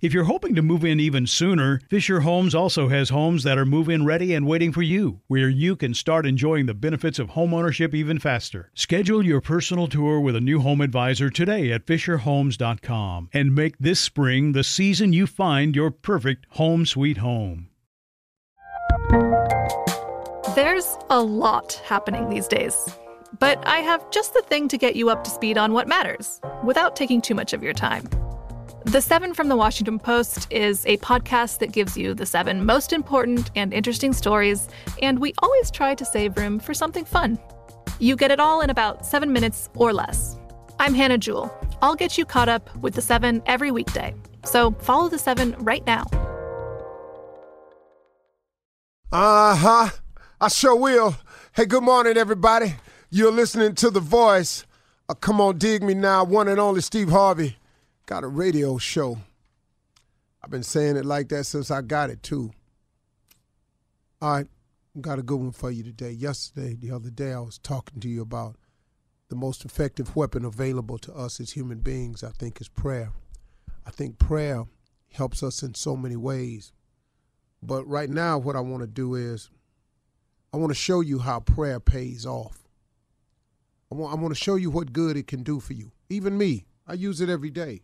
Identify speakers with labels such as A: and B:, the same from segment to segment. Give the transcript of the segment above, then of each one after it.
A: If you're hoping to move in even sooner, Fisher Homes also has homes that are move in ready and waiting for you, where you can start enjoying the benefits of homeownership even faster. Schedule your personal tour with a new home advisor today at FisherHomes.com and make this spring the season you find your perfect home sweet home.
B: There's a lot happening these days, but I have just the thing to get you up to speed on what matters without taking too much of your time. The Seven from the Washington Post is a podcast that gives you the seven most important and interesting stories, and we always try to save room for something fun. You get it all in about seven minutes or less. I'm Hannah Jewell. I'll get you caught up with the seven every weekday. So follow the seven right now.
C: Uh huh. I sure will. Hey, good morning, everybody. You're listening to The Voice. Uh, come on, dig me now. One and only Steve Harvey got a radio show. I've been saying it like that since I got it, too. All right, got a good one for you today. Yesterday, the other day, I was talking to you about the most effective weapon available to us as human beings, I think, is prayer. I think prayer helps us in so many ways. But right now, what I want to do is I want to show you how prayer pays off. I want, I want to show you what good it can do for you. Even me, I use it every day.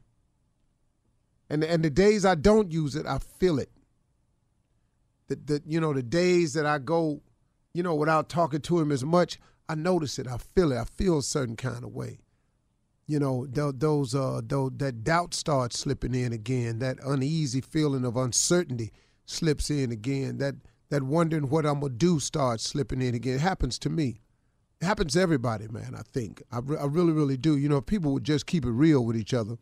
C: And, and the days I don't use it, I feel it. The, the, you know, the days that I go, you know, without talking to him as much, I notice it. I feel it. I feel a certain kind of way. You know, those, uh, those, that doubt starts slipping in again. That uneasy feeling of uncertainty slips in again. That that wondering what I'm gonna do starts slipping in again. It happens to me. It happens to everybody, man. I think I, re- I really, really do. You know, if people would just keep it real with each other,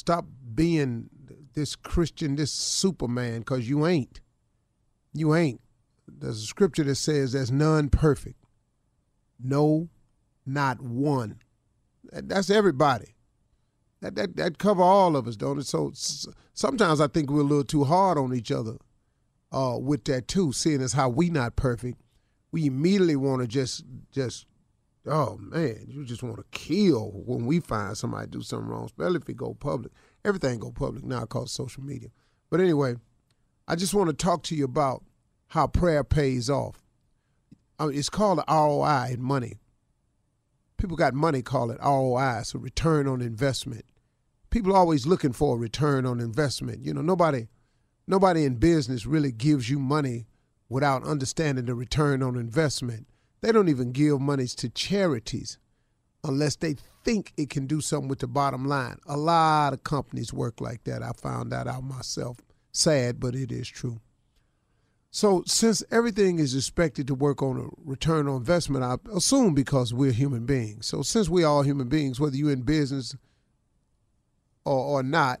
C: stop being this Christian, this Superman, because you ain't. You ain't. There's a scripture that says there's none perfect. No, not one. That's everybody. That, that that cover all of us, don't it? So sometimes I think we're a little too hard on each other uh, with that too, seeing as how we not perfect, we immediately want to just just oh man, you just want to kill when we find somebody do something wrong, especially if it go public. Everything go public now called social media. But anyway, I just want to talk to you about how prayer pays off. I mean, it's called ROI in money. People got money call it ROI, so return on investment. People always looking for a return on investment. You know, nobody nobody in business really gives you money without understanding the return on investment. They don't even give monies to charities unless they think it can do something with the bottom line. A lot of companies work like that. I found that out myself. Sad, but it is true. So, since everything is expected to work on a return on investment, I assume because we're human beings. So, since we're all human beings, whether you're in business or, or not,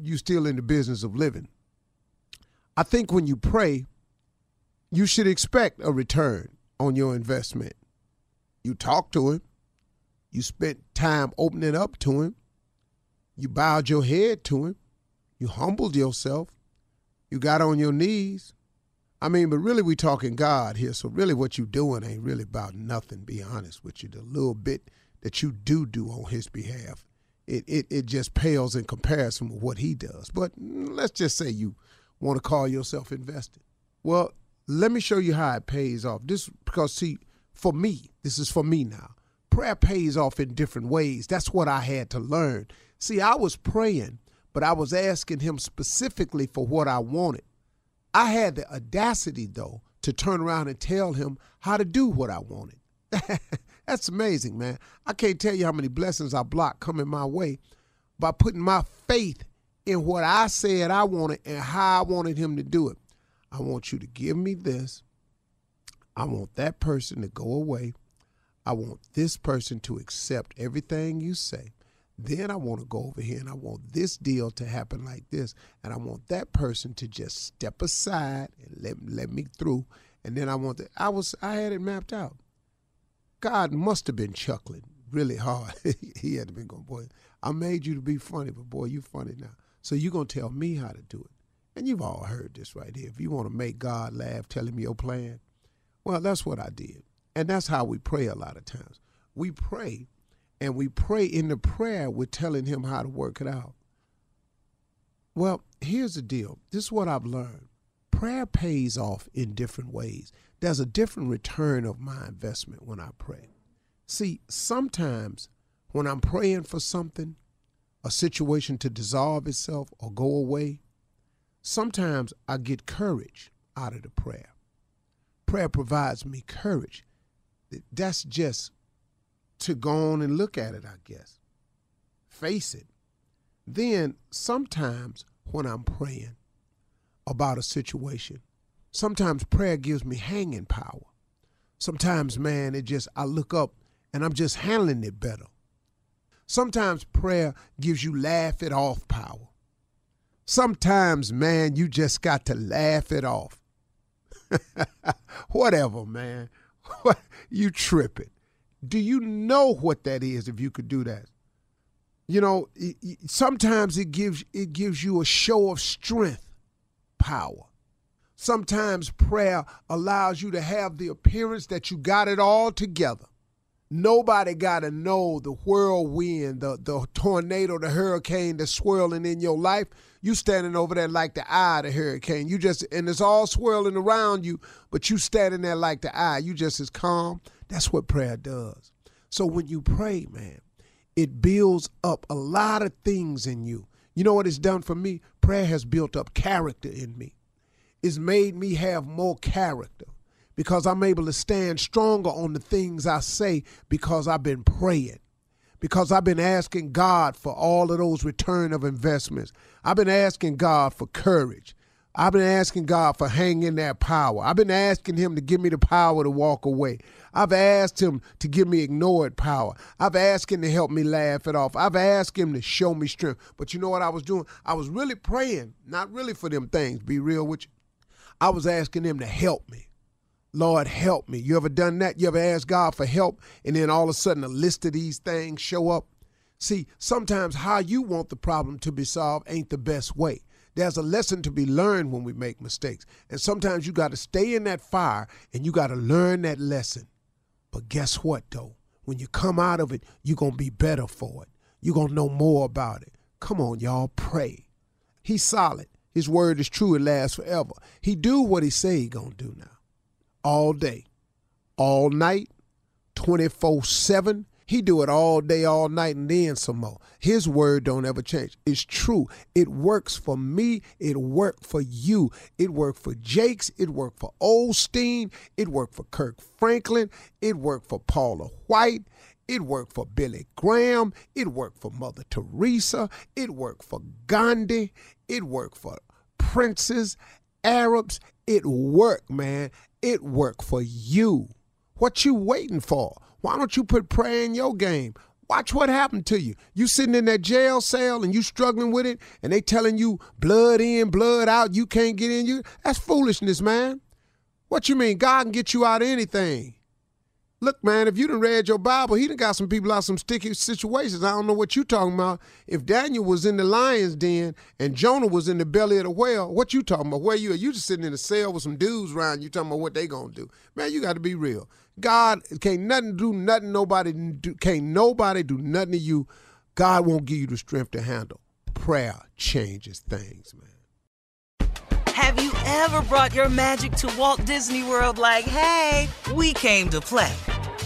C: you're still in the business of living. I think when you pray, you should expect a return on your investment. You talk to Him, you spent time opening up to Him, you bowed your head to Him, you humbled yourself, you got on your knees I mean, but really, we talking God here. So really, what you doing ain't really about nothing. Be honest with you. The little bit that you do do on His behalf, it it it just pales in comparison with what He does. But let's just say you want to call yourself invested. Well, let me show you how it pays off. This because see, for me, this is for me now. Prayer pays off in different ways. That's what I had to learn. See, I was praying, but I was asking Him specifically for what I wanted. I had the audacity, though, to turn around and tell him how to do what I wanted. That's amazing, man. I can't tell you how many blessings I blocked coming my way by putting my faith in what I said I wanted and how I wanted him to do it. I want you to give me this. I want that person to go away. I want this person to accept everything you say. Then I want to go over here and I want this deal to happen like this. And I want that person to just step aside and let, let me through. And then I want to, I was, I had it mapped out. God must have been chuckling really hard. he had to be going, boy, I made you to be funny, but boy, you funny now. So you're to tell me how to do it. And you've all heard this right here. If you want to make God laugh, tell him your plan. Well, that's what I did. And that's how we pray a lot of times. We pray and we pray in the prayer, we're telling him how to work it out. Well, here's the deal. This is what I've learned. Prayer pays off in different ways. There's a different return of my investment when I pray. See, sometimes when I'm praying for something, a situation to dissolve itself or go away, sometimes I get courage out of the prayer. Prayer provides me courage. That's just to go on and look at it, I guess. Face it. Then sometimes when I'm praying about a situation, sometimes prayer gives me hanging power. Sometimes, man, it just, I look up and I'm just handling it better. Sometimes prayer gives you laugh it off power. Sometimes, man, you just got to laugh it off. Whatever, man. you tripping. Do you know what that is if you could do that? You know, sometimes it gives it gives you a show of strength, power. Sometimes prayer allows you to have the appearance that you got it all together. Nobody got to know the whirlwind, the, the tornado, the hurricane that's swirling in your life. You standing over there like the eye of the hurricane. You just, and it's all swirling around you, but you standing there like the eye. You just as calm. That's what prayer does. So when you pray, man, it builds up a lot of things in you. You know what it's done for me? Prayer has built up character in me. It's made me have more character because I'm able to stand stronger on the things I say because I've been praying. Because I've been asking God for all of those return of investments. I've been asking God for courage. I've been asking God for hanging that power. I've been asking Him to give me the power to walk away. I've asked Him to give me ignored power. I've asked Him to help me laugh it off. I've asked Him to show me strength. But you know what I was doing? I was really praying, not really for them things, be real with you. I was asking Him to help me. Lord, help me. You ever done that? You ever asked God for help and then all of a sudden a list of these things show up? See, sometimes how you want the problem to be solved ain't the best way. There's a lesson to be learned when we make mistakes. And sometimes you got to stay in that fire and you got to learn that lesson. But guess what, though? When you come out of it, you're going to be better for it. You're going to know more about it. Come on, y'all, pray. He's solid. His word is true. It lasts forever. He do what he say he going to do now all day, all night, 24 7. He do it all day, all night, and then some more. His word don't ever change. It's true. It works for me. It worked for you. It worked for Jakes. It worked for Osteen. It worked for Kirk Franklin. It worked for Paula White. It worked for Billy Graham. It worked for Mother Teresa. It worked for Gandhi. It worked for princes Arabs. It worked, man. It worked for you. What you waiting for? Why don't you put prayer in your game? Watch what happened to you. You sitting in that jail cell and you struggling with it, and they telling you blood in, blood out, you can't get in. You that's foolishness, man. What you mean? God can get you out of anything. Look, man, if you done read your Bible, he done got some people out some sticky situations. I don't know what you talking about. If Daniel was in the lion's den and Jonah was in the belly of the whale, what you talking about? Where you are? You just sitting in a cell with some dudes around you talking about what they gonna do. Man, you got to be real. God can't nothing do nothing. Nobody do, can't nobody do nothing to you. God won't give you the strength to handle. Prayer changes things, man.
D: Have you ever brought your magic to Walt Disney World like, hey, we came to play?